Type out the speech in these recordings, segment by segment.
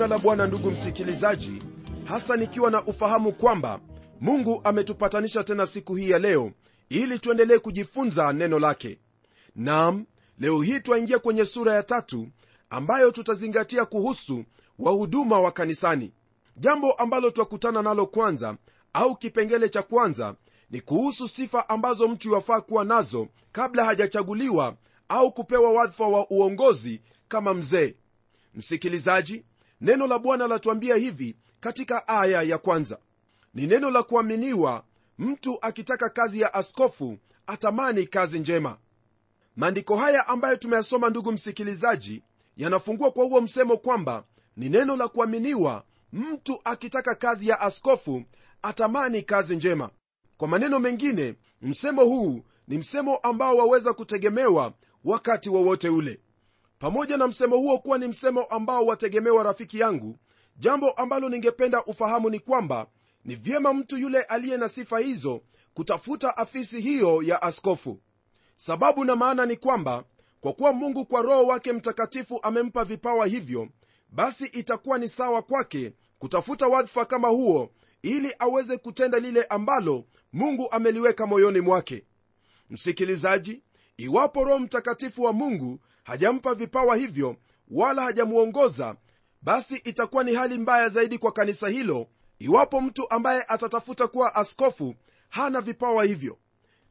jina la bwana ndugu msikilizaji hasa nikiwa na ufahamu kwamba mungu ametupatanisha tena siku hii ya leo ili tuendelee kujifunza neno lake. Nam leo hii twaingia kwenye sura ya tatu ambayo tutazingatia kuhusu wahuduma wa kanisani. Jambo ambalo twakutana nalo kwanza au kipengele cha kwanza ni kuhusu sifa ambazo mtu yafaa kuwa nazo kabla hajachaguliwa au kupewa wadhifa wa uongozi kama mzee. Msikilizaji neno la bwana latuambia hivi katika aya ya kwanza. Ni neno la kuaminiwa mtu akitaka kazi ya askofu atamani kazi njema. Maandiko haya ambayo tumeyasoma ndugu msikilizaji yanafungua kwa huo msemo kwamba ni neno la kuaminiwa mtu akitaka kazi ya askofu atamani kazi njema. Kwa maneno mengine msemo huu ni msemo ambao waweza kutegemewa wakati wowote wa ule pamoja na msemo huo kuwa ni msemo ambao wategemewa rafiki yangu jambo ambalo ningependa ufahamu ni kwamba ni vyema mtu yule aliye na sifa hizo kutafuta afisi hiyo ya askofu. Sababu na maana ni kwamba kwa kuwa mungu kwa roho wake mtakatifu amempa vipawa hivyo basi itakuwa ni sawa kwake kutafuta wadhifa kama huo ili aweze kutenda lile ambalo mungu ameliweka moyoni mwake. Msikilizaji iwapo roho mtakatifu wa mungu hajampa vipawa hivyo wala hajamwongoza basi itakuwa ni hali mbaya zaidi kwa kanisa hilo iwapo mtu ambaye atatafuta kuwa askofu hana vipawa hivyo.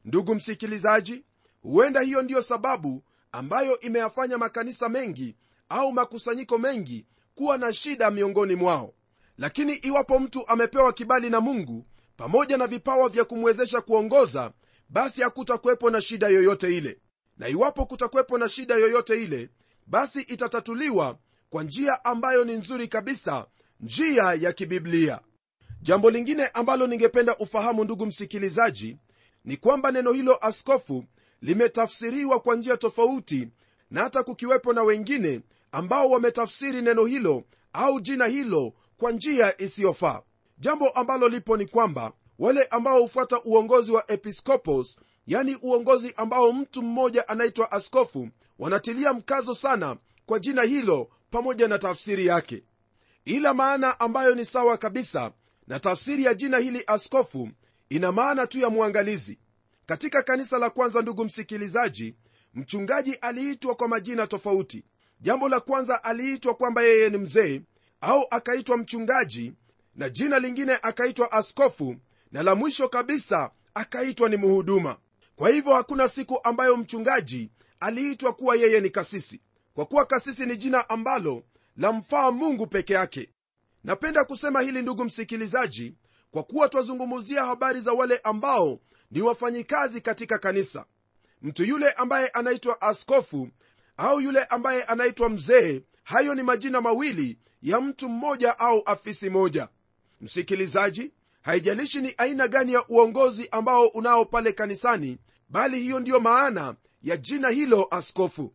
Ndugu msikilizaji huenda hiyo ndiyo sababu ambayo imeyafanya makanisa mengi au makusanyiko mengi kuwa na shida miongoni mwao. Lakini iwapo mtu amepewa kibali na mungu pamoja na vipawa vya kumwezesha kuongoza basi hakutakuwepo na shida yoyote ile na iwapo kutakuwepo na shida yoyote ile basi itatatuliwa kwa njia ambayo ni nzuri kabisa njia ya kibiblia. Jambo lingine ambalo ningependa ufahamu ndugu msikilizaji ni kwamba neno hilo askofu limetafsiriwa kwa njia tofauti na hata kukiwepo na wengine ambao wametafsiri neno hilo au jina hilo kwa njia isiyofaa. Jambo ambalo lipo ni kwamba wale ambao hufuata uongozi wa episkopos yani uongozi ambao mtu mmoja anaitwa askofu wanatilia mkazo sana kwa jina hilo pamoja na tafsiri yake. Ila maana ambayo ni sawa kabisa na tafsiri ya jina hili askofu ina maana tu ya mwangalizi. Katika kanisa la kwanza ndugu msikilizaji mchungaji aliitwa kwa majina tofauti. Jambo la kwanza aliitwa kwamba yeye ni mzee au akaitwa mchungaji na jina lingine akaitwa askofu na la mwisho kabisa akaitwa ni mhuduma kwa hivyo hakuna siku ambayo mchungaji aliitwa kuwa yeye ni kasisi kwa kuwa kasisi ni jina ambalo lamfaa mungu peke yake. Napenda kusema hili ndugu msikilizaji kwa kuwa twazungumzia habari za wale ambao ni wafanyikazi katika kanisa. Mtu yule ambaye anaitwa askofu au yule ambaye anaitwa mzee hayo ni majina mawili ya mtu mmoja au afisi moja. Msikilizaji haijalishi ni aina gani ya uongozi ambao unao pale kanisani bali hiyo ndiyo maana ya jina hilo askofu.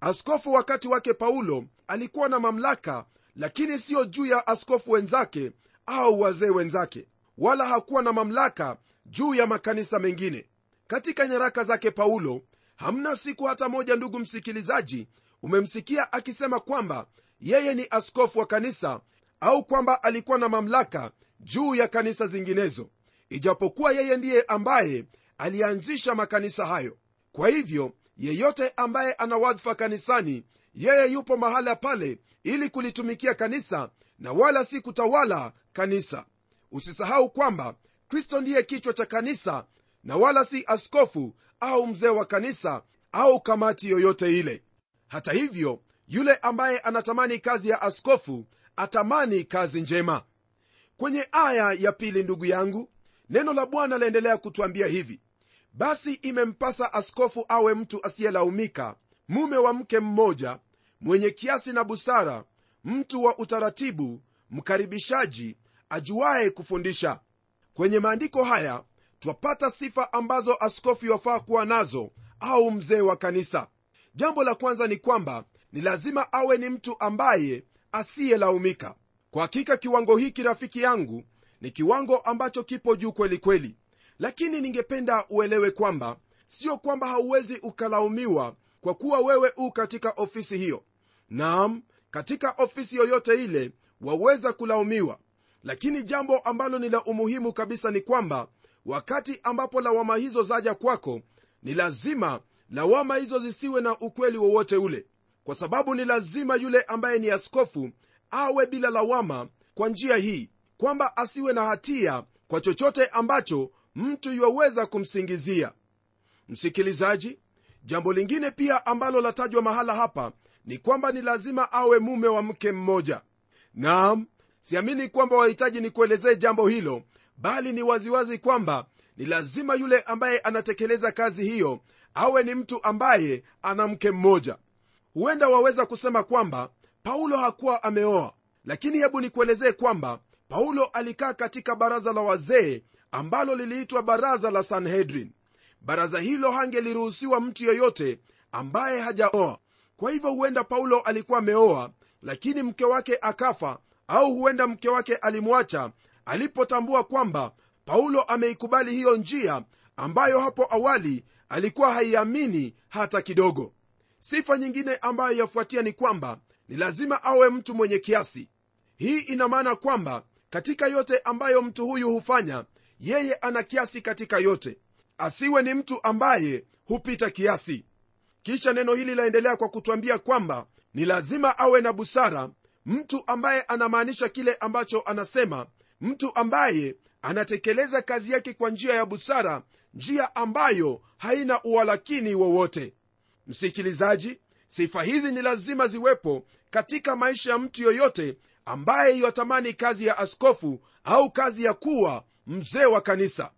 Askofu wakati wake paulo alikuwa na mamlaka lakini siyo juu ya askofu wenzake au wazee wenzake wala hakuwa na mamlaka juu ya makanisa mengine. Katika nyaraka zake paulo hamna siku hata moja ndugu msikilizaji umemsikia akisema kwamba yeye ni askofu wa kanisa au kwamba alikuwa na mamlaka juu ya kanisa zinginezo. Ijapokuwa yeye ndiye ambaye alianzisha makanisa hayo. Kwa hivyo yeyote ambaye ana wadhifa kanisani yeye yupo mahala pale ili kulitumikia kanisa na wala si kutawala kanisa. Usisahau kwamba kristo ndiye kichwa cha kanisa na wala si askofu au mzee wa kanisa au kamati yoyote ile. Hata hivyo yule ambaye anatamani kazi ya askofu atamani kazi njema. Kwenye aya ya pili ndugu yangu neno la bwana laendelea kutwambia hivi basi imempasa askofu awe mtu asiyelaumika mume wa mke mmoja mwenye kiasi na busara mtu wa utaratibu mkaribishaji ajuaye kufundisha. Kwenye maandiko haya twapata sifa ambazo askofu wafaa kuwa nazo au mzee wa kanisa. Jambo la kwanza ni kwamba ni lazima awe ni mtu ambaye asiyelaumika. Kwa hakika kiwango hiki rafiki yangu ni kiwango ambacho kipo juu kweli kweli lakini ningependa uelewe kwamba sio kwamba hauwezi ukalaumiwa kwa kuwa wewe u katika ofisi hiyo. Naam katika ofisi yoyote ile waweza kulaumiwa. Lakini jambo ambalo ni la umuhimu kabisa ni kwamba wakati ambapo lawama hizo zaja kwako ni lazima lawama hizo zisiwe na ukweli wowote ule. Kwa sababu ni lazima yule ambaye ni askofu awe bila lawama kwa njia hii kwamba asiwe na hatia kwa chochote ambacho mtu yuwaweza kumsingizia. Msikilizaji jambo lingine pia ambalo latajwa mahala hapa ni kwamba ni lazima awe mume wa mke mmoja. Naam siamini kwamba wahitaji ni kuelezee jambo hilo bali ni waziwazi kwamba ni lazima yule ambaye anatekeleza kazi hiyo awe ni mtu ambaye ana mke mmoja. Huenda waweza kusema kwamba paulo hakuwa ameoa lakini hebu nikuelezee kwamba paulo alikaa katika baraza la wazee ambalo liliitwa baraza la sanhedrin. Baraza hilo hangeliruhusiwa mtu yeyote ambaye hajaoa. Kwa hivyo huenda paulo alikuwa ameoa lakini mke wake akafa au huenda mke wake alimwacha alipotambua kwamba paulo ameikubali hiyo njia ambayo hapo awali alikuwa haiamini hata kidogo. Sifa nyingine ambayo yafuatia ni kwamba ni lazima awe mtu mwenye kiasi. Hii ina maana kwamba katika yote ambayo mtu huyu hufanya yeye ana kiasi katika yote asiwe ni mtu ambaye hupita kiasi. Kisha neno hili laendelea kwa kutwambia kwamba ni lazima awe na busara mtu ambaye anamaanisha kile ambacho anasema mtu ambaye anatekeleza kazi yake kwa njia ya busara njia ambayo haina uwalakini wowote. Msikilizaji sifa hizi ni lazima ziwepo katika maisha ya mtu yoyote ambaye yatamani kazi ya askofu au kazi ya kuwa mzee wa kanisa.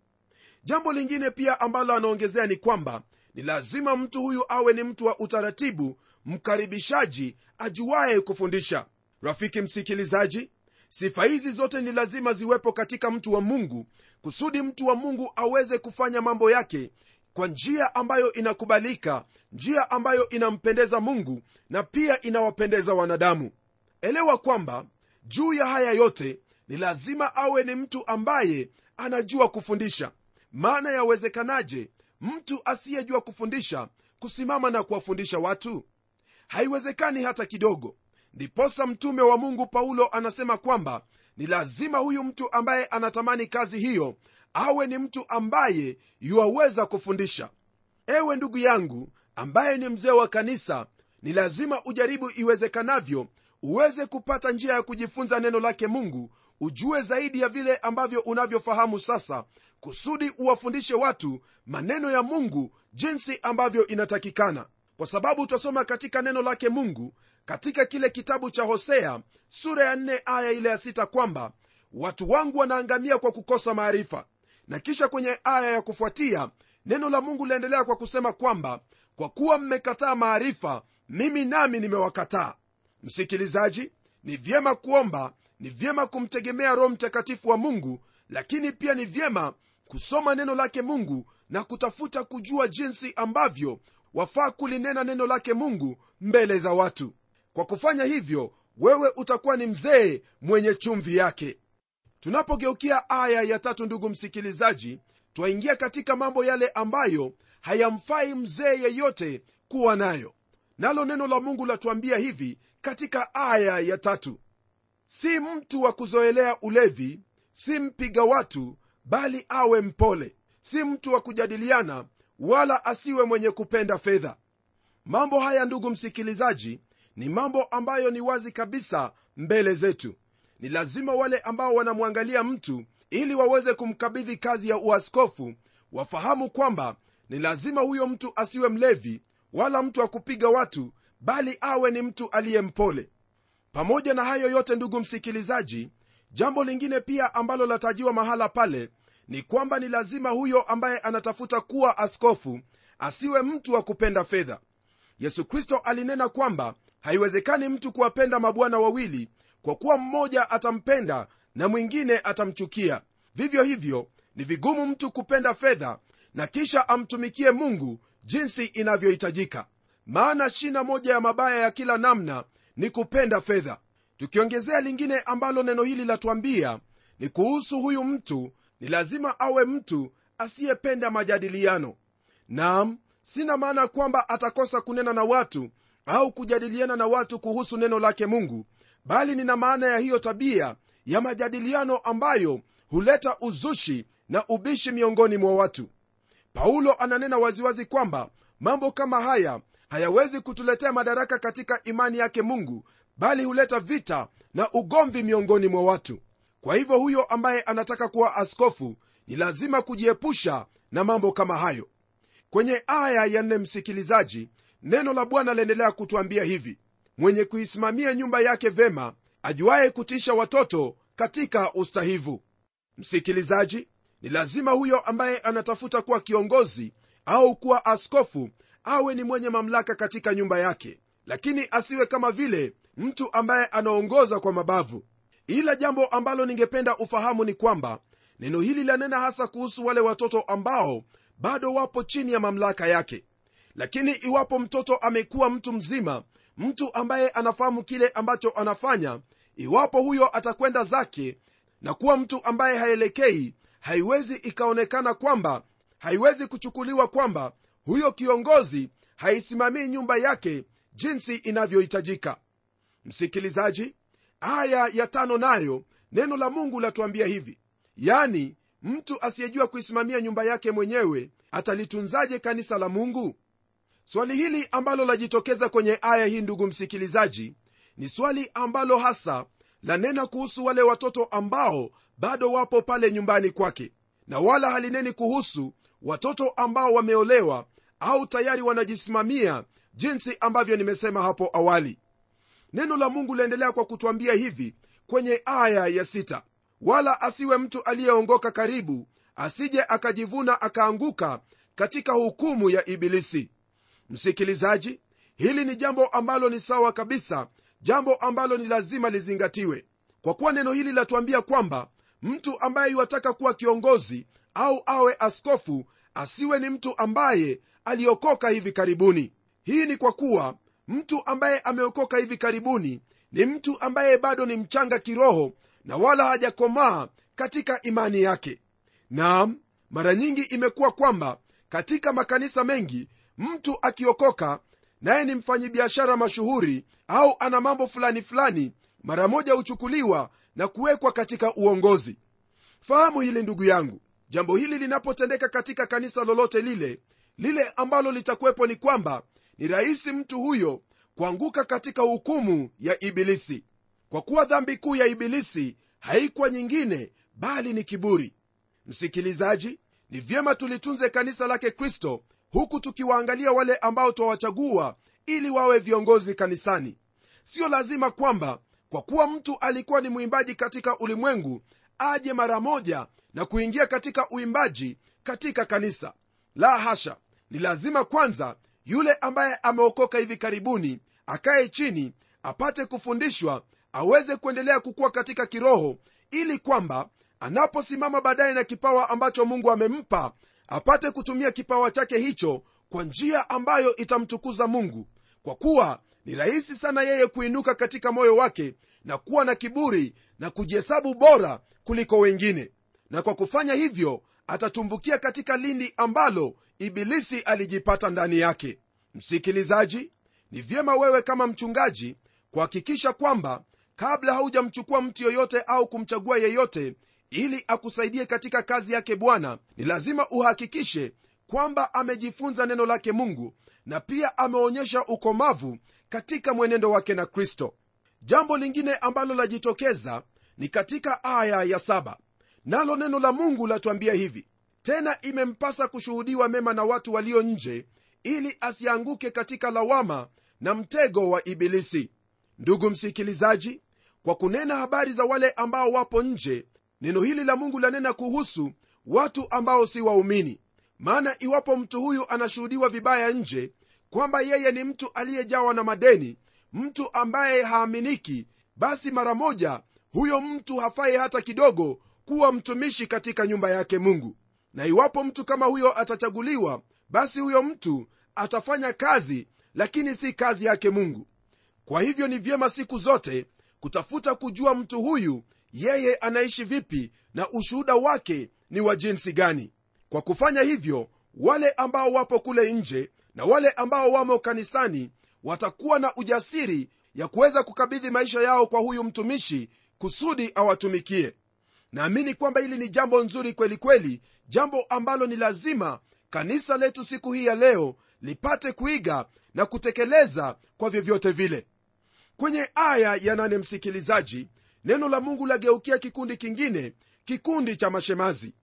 Jambo lingine pia ambalo anaongezea ni kwamba ni lazima mtu huyu awe ni mtu wa utaratibu mkaribishaji ajuaye kufundisha. Rafiki msikilizaji sifa hizi zote ni lazima ziwepo katika mtu wa mungu kusudi mtu wa mungu aweze kufanya mambo yake kwa njia ambayo inakubalika njia ambayo inampendeza mungu na pia inawapendeza wanadamu. Elewa kwamba juu ya haya yote ni lazima awe ni mtu ambaye anajua kufundisha. Maana yawezekanaje mtu asiyejua kufundisha kusimama na kuwafundisha watu? Haiwezekani hata kidogo. Ndiposa mtume wa mungu paulo anasema kwamba ni lazima huyu mtu ambaye anatamani kazi hiyo awe ni mtu ambaye yuwaweza kufundisha. Ewe ndugu yangu ambaye ni mzee wa kanisa ni lazima ujaribu iwezekanavyo uweze kupata njia ya kujifunza neno lake mungu ujue zaidi ya vile ambavyo unavyofahamu sasa kusudi uwafundishe watu maneno ya mungu jinsi ambavyo inatakikana. Kwa sababu twasoma katika neno lake mungu katika kile kitabu cha hosea sura ya 4 aya ile ya 6 kwamba watu wangu wanaangamia kwa kukosa maarifa. Na kisha kwenye aya ya kufuatia neno la mungu liendelea kwa kusema kwamba kwa kuwa mmekataa maarifa mimi nami nimewakataa. Msikilizaji ni vyema kuomba ni vyema kumtegemea roho mtakatifu wa mungu lakini pia ni vyema kusoma neno lake mungu na kutafuta kujua jinsi ambavyo wafaa kulinena neno lake mungu mbele za watu. Kwa kufanya hivyo wewe utakuwa ni mzee mwenye chumvi yake. Tunapogeukia aya ya tatu ndugu msikilizaji twaingia katika mambo yale ambayo hayamfai mzee yeyote kuwa nayo. Nalo neno la mungu latuambia hivi katika aya ya tatu si mtu wa kuzoelea ulevi si mpiga watu bali awe mpole. Si mtu wa kujadiliana wala asiwe mwenye kupenda fedha. Mambo haya ndugu msikilizaji ni mambo ambayo ni wazi kabisa mbele zetu. Ni lazima wale ambao wanamwangalia mtu ili waweze kumkabidhi kazi ya uaskofu wafahamu kwamba ni lazima huyo mtu asiwe mlevi wala mtu wa kupiga watu bali awe ni mtu aliye mpole pamoja na hayo yote ndugu msikilizaji jambo lingine pia ambalo latajiwa mahala pale ni kwamba ni lazima huyo ambaye anatafuta kuwa askofu asiwe mtu wa kupenda fedha. Yesu kristo alinena kwamba haiwezekani mtu kuwapenda mabwana wawili kwa kuwa mmoja atampenda na mwingine atamchukia. Vivyo hivyo ni vigumu mtu kupenda fedha na kisha amtumikie mungu jinsi inavyohitajika. Maana shina moja ya mabaya ya kila namna ni kupenda fedha. Tukiongezea lingine ambalo neno hili latuambia ni kuhusu huyu mtu ni lazima awe mtu asiyependa majadiliano. Nam sina maana kwamba atakosa kunena na watu au kujadiliana na watu kuhusu neno lake mungu bali nina maana ya hiyo tabia ya majadiliano ambayo huleta uzushi na ubishi miongoni mwa watu. Paulo ananena waziwazi kwamba mambo kama haya hayawezi kutuletea madaraka katika imani yake mungu bali huleta vita na ugomvi miongoni mwa watu. Kwa hivyo huyo ambaye anataka kuwa askofu ni lazima kujiepusha na mambo kama hayo. Kwenye aya ya nne msikilizaji neno la bwana laendelea kutwambia hivi. Mwenye kuisimamia nyumba yake vema ajuaye kutisha watoto katika ustahivu. Msikilizaji ni lazima huyo ambaye anatafuta kuwa kiongozi au kuwa askofu awe ni mwenye mamlaka katika nyumba yake lakini asiwe kama vile mtu ambaye anaongoza kwa mabavu. Ila jambo ambalo ningependa ufahamu ni kwamba neno hili lanena hasa kuhusu wale watoto ambao bado wapo chini ya mamlaka yake. Lakini iwapo mtoto amekuwa mtu mzima mtu ambaye anafahamu kile ambacho anafanya iwapo huyo atakwenda zake na kuwa mtu ambaye haelekei haiwezi ikaonekana kwamba haiwezi kuchukuliwa kwamba huyo kiongozi haisimamii nyumba yake jinsi inavyohitajika. Msikilizaji aya ya tano nayo neno la mungu latuambia hivi. Yani mtu asiyejua kuisimamia nyumba yake mwenyewe atalitunzaje kanisa la mungu? Swali hili ambalo lajitokeza kwenye aya hii ndugu msikilizaji ni swali ambalo hasa lanena kuhusu wale watoto ambao bado wapo pale nyumbani kwake na wala halineni kuhusu watoto ambao wameolewa au tayari wanajisimamia jinsi ambavyo nimesema hapo awali? Neno la mungu laendelea kwa kutwambia hivi kwenye aya ya sita. Wala asiwe mtu aliyeongoka karibu asije akajivuna akaanguka katika hukumu ya ibilisi. Msikilizaji hili ni jambo ambalo ni sawa kabisa jambo ambalo ni lazima lizingatiwe. Kwa kuwa neno hili latuambia kwamba mtu ambaye yuwataka kuwa kiongozi au awe askofu asiwe ni mtu ambaye aliokoka hivi karibuni. Hii ni kwa kuwa mtu ambaye ameokoka hivi karibuni ni mtu ambaye bado ni mchanga kiroho na wala hajakomaa katika imani yake. Naam mara nyingi imekuwa kwamba katika makanisa mengi mtu akiokoka naye ni mfanyibiashara mashuhuri au ana mambo fulani fulani mara moja huchukuliwa na kuwekwa katika uongozi. Fahamu hili ndugu yangu jambo hili linapotendeka katika kanisa lolote lile lile ambalo litakuwepo ni kwamba ni rahisi mtu huyo kuanguka katika hukumu ya ibilisi. Kwa kuwa dhambi kuu ya ibilisi haikuwa nyingine bali ni kiburi. Msikilizaji ni vyema tulitunze kanisa lake kristo huku tukiwaangalia wale ambao twawachagua ili wawe viongozi kanisani. Siyo lazima kwamba kwa kuwa mtu alikuwa ni mwimbaji katika ulimwengu aje mara moja na kuingia katika uimbaji katika kanisa. La hasha ni lazima kwanza yule ambaye ameokoka hivi karibuni akaye chini apate kufundishwa aweze kuendelea kukua katika kiroho ili kwamba anaposimama baadaye na kipawa ambacho mungu amempa apate kutumia kipawa chake hicho kwa njia ambayo itamtukuza mungu. Kwa kuwa ni rahisi sana yeye kuinuka katika moyo wake na kuwa na kiburi na kujihesabu bora kuliko wengine. Na kwa kufanya hivyo atatumbukia katika lindi ambalo ibilisi alijipata ndani yake. Msikilizaji ni vyema wewe kama mchungaji kuhakikisha kwamba kabla haujamchukua mtu yoyote au kumchagua yeyote ili akusaidie katika kazi yake bwana ni lazima uhakikishe kwamba amejifunza neno lake mungu na pia ameonyesha ukomavu katika mwenendo wake na kristo. Jambo lingine ambalo lajitokeza ni katika aya ya nalo neno la mungu latuambia hivi tena imempasa kushuhudiwa mema na watu walio nje ili asianguke katika lawama na mtego wa ibilisi. Ndugu msikilizaji kwa kunena habari za wale ambao wapo nje neno hili la mungu lanena kuhusu watu ambao si waumini. Maana iwapo mtu huyu anashuhudiwa vibaya nje kwamba yeye ni mtu aliyejawa na madeni mtu ambaye haaminiki basi mara moja huyo mtu hafai hata kidogo kuwa mtumishi katika nyumba yake mungu. Na iwapo mtu kama huyo atachaguliwa basi huyo mtu atafanya kazi lakini si kazi yake mungu. Kwa hivyo ni vyema siku zote kutafuta kujua mtu huyu yeye anaishi vipi na ushuhuda wake ni wa jinsi gani. Kwa kufanya hivyo wale ambao wapo kule nje na wale ambao wamo kanisani watakuwa na ujasiri ya kuweza kukabidhi maisha yao kwa huyu mtumishi kusudi awatumikie naamini kwamba hili ni jambo nzuri kweli kweli jambo ambalo ni lazima kanisa letu siku hii ya leo lipate kuiga na kutekeleza kwa vyovyote vile. Kwenye aya ya nane msikilizaji neno la mungu lageukia kikundi kingine kikundi cha mashemazi.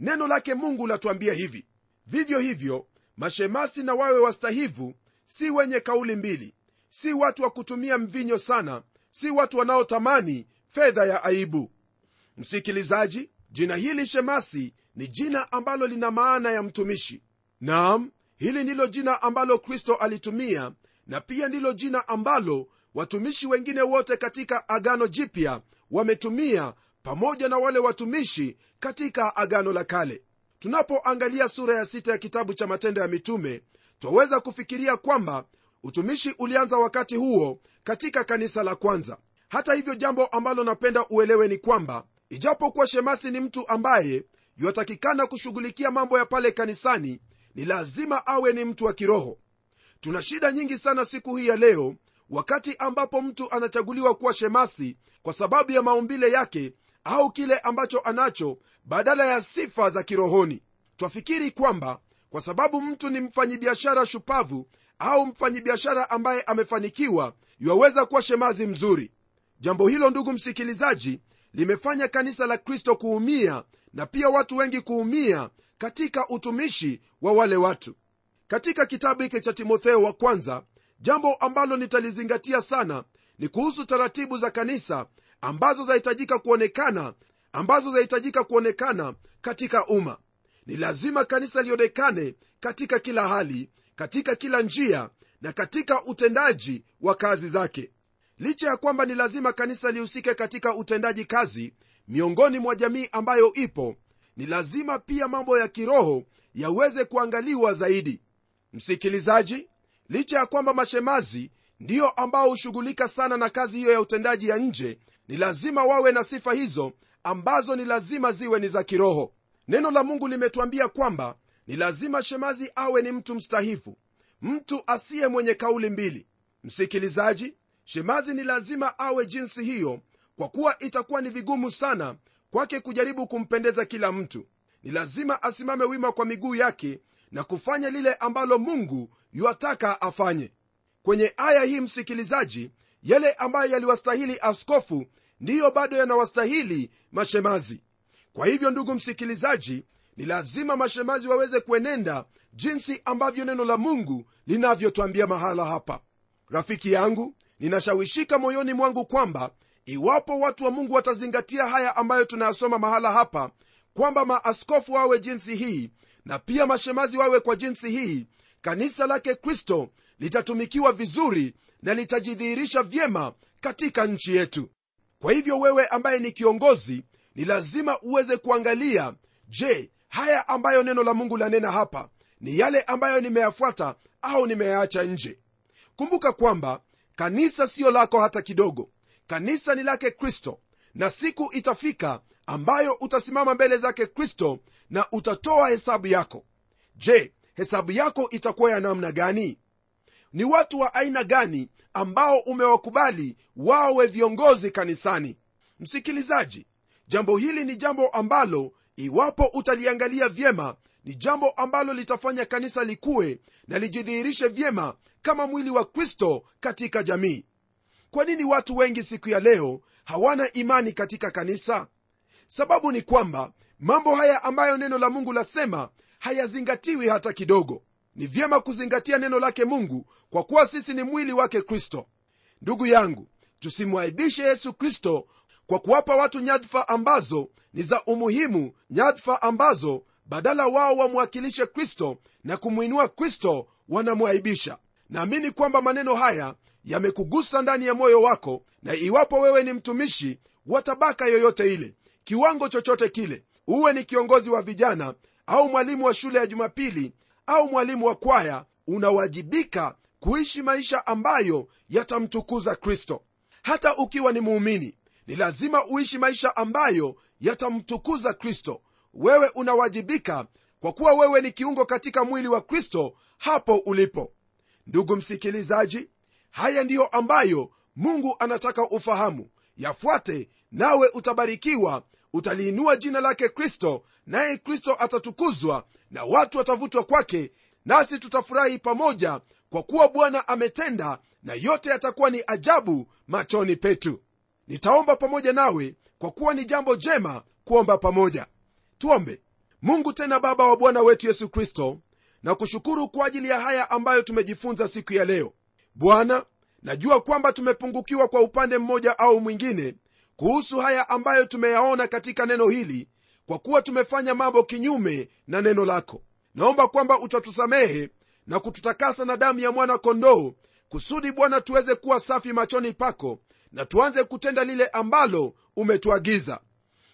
Neno lake mungu latuambia hivi vivyo hivyo mashemasi na wawe wastahivu si wenye kauli mbili si watu wa kutumia mvinyo sana si watu wanaotamani fedha ya aibu msikilizaji jina hili shemasi ni jina ambalo lina maana ya mtumishi. Naam hili ndilo jina ambalo kristo alitumia na pia ndilo jina ambalo watumishi wengine wote katika agano jipya wametumia pamoja na wale watumishi katika agano la kale. Tunapoangalia sura ya sita ya kitabu cha matendo ya mitume twaweza kufikiria kwamba utumishi ulianza wakati huo katika kanisa la kwanza. Hata hivyo jambo ambalo napenda uelewe ni kwamba ijapokuwa shemasi ni mtu ambaye yatakikana kushughulikia mambo ya pale kanisani ni lazima awe ni mtu wa kiroho. Tuna shida nyingi sana siku hii ya leo wakati ambapo mtu anachaguliwa kuwa shemasi kwa sababu ya maumbile yake au kile ambacho anacho badala ya sifa za kirohoni. Twafikiri kwamba kwa sababu mtu ni mfanyibiashara shupavu au mfanyibiashara ambaye amefanikiwa yuwaweza kuwa shemazi mzuri. Jambo hilo ndugu msikilizaji limefanya kanisa la kristo kuumia na pia watu wengi kuumia katika utumishi wa wale watu. Katika kitabu hiki cha timotheo wa kwanza jambo ambalo nitalizingatia sana ni kuhusu taratibu za kanisa ambazo zahitajika kuonekana ambazo zahitajika kuonekana katika umma. Ni lazima kanisa lionekane katika kila hali katika kila njia na katika utendaji wa kazi zake licha ya kwamba ni lazima kanisa lihusike katika utendaji kazi miongoni mwa jamii ambayo ipo ni lazima pia mambo ya kiroho yaweze kuangaliwa zaidi. Msikilizaji licha ya kwamba mashemazi ndiyo ambao hushughulika sana na kazi hiyo ya utendaji ya nje ni lazima wawe na sifa hizo ambazo ni lazima ziwe ni za kiroho. Neno la mungu limetwambia kwamba ni lazima shemazi awe ni mtu mstahifu mtu asiye mwenye kauli mbili. Msikilizaji shemazi ni lazima awe jinsi hiyo kwa kuwa itakuwa ni vigumu sana kwake kujaribu kumpendeza kila mtu. Ni lazima asimame wima kwa miguu yake na kufanya lile ambalo mungu yuataka afanye. Kwenye aya hii msikilizaji yale ambayo yaliwastahili askofu ndiyo bado yanawastahili mashemazi. Kwa hivyo ndugu msikilizaji ni lazima mashemazi waweze kuenenda jinsi ambavyo neno la mungu linavyotwambia mahala hapa. Rafiki yangu ninashawishika moyoni mwangu kwamba iwapo watu wa mungu watazingatia haya ambayo tunayasoma mahala hapa kwamba maaskofu wawe jinsi hii na pia mashemazi wawe kwa jinsi hii kanisa lake kristo litatumikiwa vizuri na litajidhihirisha vyema katika nchi yetu. Kwa hivyo wewe ambaye ni kiongozi ni lazima uweze kuangalia je haya ambayo neno la mungu lanena hapa ni yale ambayo nimeyafuata au nimeyaacha nje? Kumbuka kwamba kanisa siyo lako hata kidogo. Kanisa ni lake kristo. Na siku itafika ambayo utasimama mbele zake kristo na utatoa hesabu yako. Je hesabu yako itakuwa ya namna gani? Ni watu wa aina gani ambao umewakubali wawe viongozi kanisani? Msikilizaji jambo hili ni jambo ambalo iwapo utaliangalia vyema ni jambo ambalo litafanya kanisa likuwe na lijidhihirishe vyema kama mwili wa kristo katika jamii. Kwa nini watu wengi siku ya leo hawana imani katika kanisa? Sababu ni kwamba mambo haya ambayo neno la mungu lasema hayazingatiwi hata kidogo. Ni vyema kuzingatia neno lake mungu kwa kuwa sisi ni mwili wake kristo. Ndugu yangu tusimwaibishe yesu kristo kwa kuwapa watu nyadhifa ambazo ni za umuhimu nyadhifa ambazo badala wao wamwakilishe kristo na kumwinua kristo wanamwaibisha. Naamini kwamba maneno haya yamekugusa ndani ya moyo wako na iwapo wewe ni mtumishi wa tabaka yoyote ile kiwango chochote kile uwe ni kiongozi wa vijana au mwalimu wa shule ya jumapili au mwalimu wa kwaya unawajibika kuishi maisha ambayo yatamtukuza kristo. Hata ukiwa ni muumini ni lazima uishi maisha ambayo yatamtukuza kristo wewe unawajibika kwa kuwa wewe ni kiungo katika mwili wa kristo hapo ulipo. Ndugu msikilizaji haya ndiyo ambayo mungu anataka ufahamu. Yafuate nawe utabarikiwa utaliinua jina lake kristo naye kristo atatukuzwa na watu watavutwa kwake nasi tutafurahi pamoja kwa kuwa bwana ametenda na yote yatakuwa ni ajabu machoni petu. Nitaomba pamoja nawe kwa kuwa ni jambo jema kuomba pamoja tuombe. Mungu tena baba wa bwana wetu yesu kristo na kushukuru kwa ajili ya haya ambayo tumejifunza siku ya leo. Bwana najua kwamba tumepungukiwa kwa upande mmoja au mwingine kuhusu haya ambayo tumeyaona katika neno hili kwa kuwa tumefanya mambo kinyume na neno lako. Naomba kwamba utatusamehe na kututakasa na damu ya mwana kondoo kusudi bwana tuweze kuwa safi machoni pako na tuanze kutenda lile ambalo umetuagiza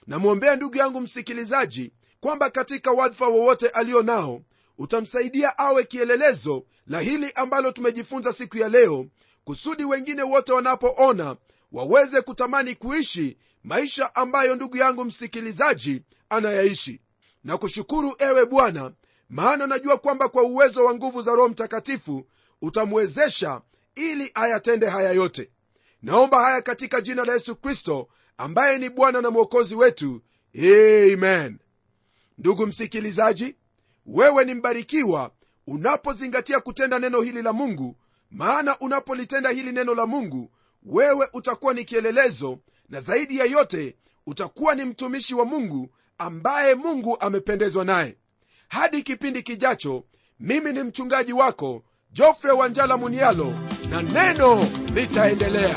namwombea ndugu yangu msikilizaji kwamba katika wadhifa wowote aliyo nao utamsaidia awe kielelezo la hili ambalo tumejifunza siku ya leo kusudi wengine wote wanapoona waweze kutamani kuishi maisha ambayo ndugu yangu msikilizaji anayaishi. Na kushukuru ewe bwana maana najua kwamba kwa uwezo wa nguvu za roho mtakatifu utamwezesha ili ayatende haya yote. Naomba haya katika jina la yesu kristo ambaye ni bwana na mwokozi wetu. Amen. Ndugu msikilizaji wewe ni mbarikiwa unapozingatia kutenda neno hili la mungu maana unapolitenda hili neno la mungu wewe utakuwa ni kielelezo na zaidi ya yote utakuwa ni mtumishi wa mungu ambaye mungu amependezwa naye. Hadi kipindi kijacho mimi ni mchungaji wako jofre wanjala munialo na neno litaendelea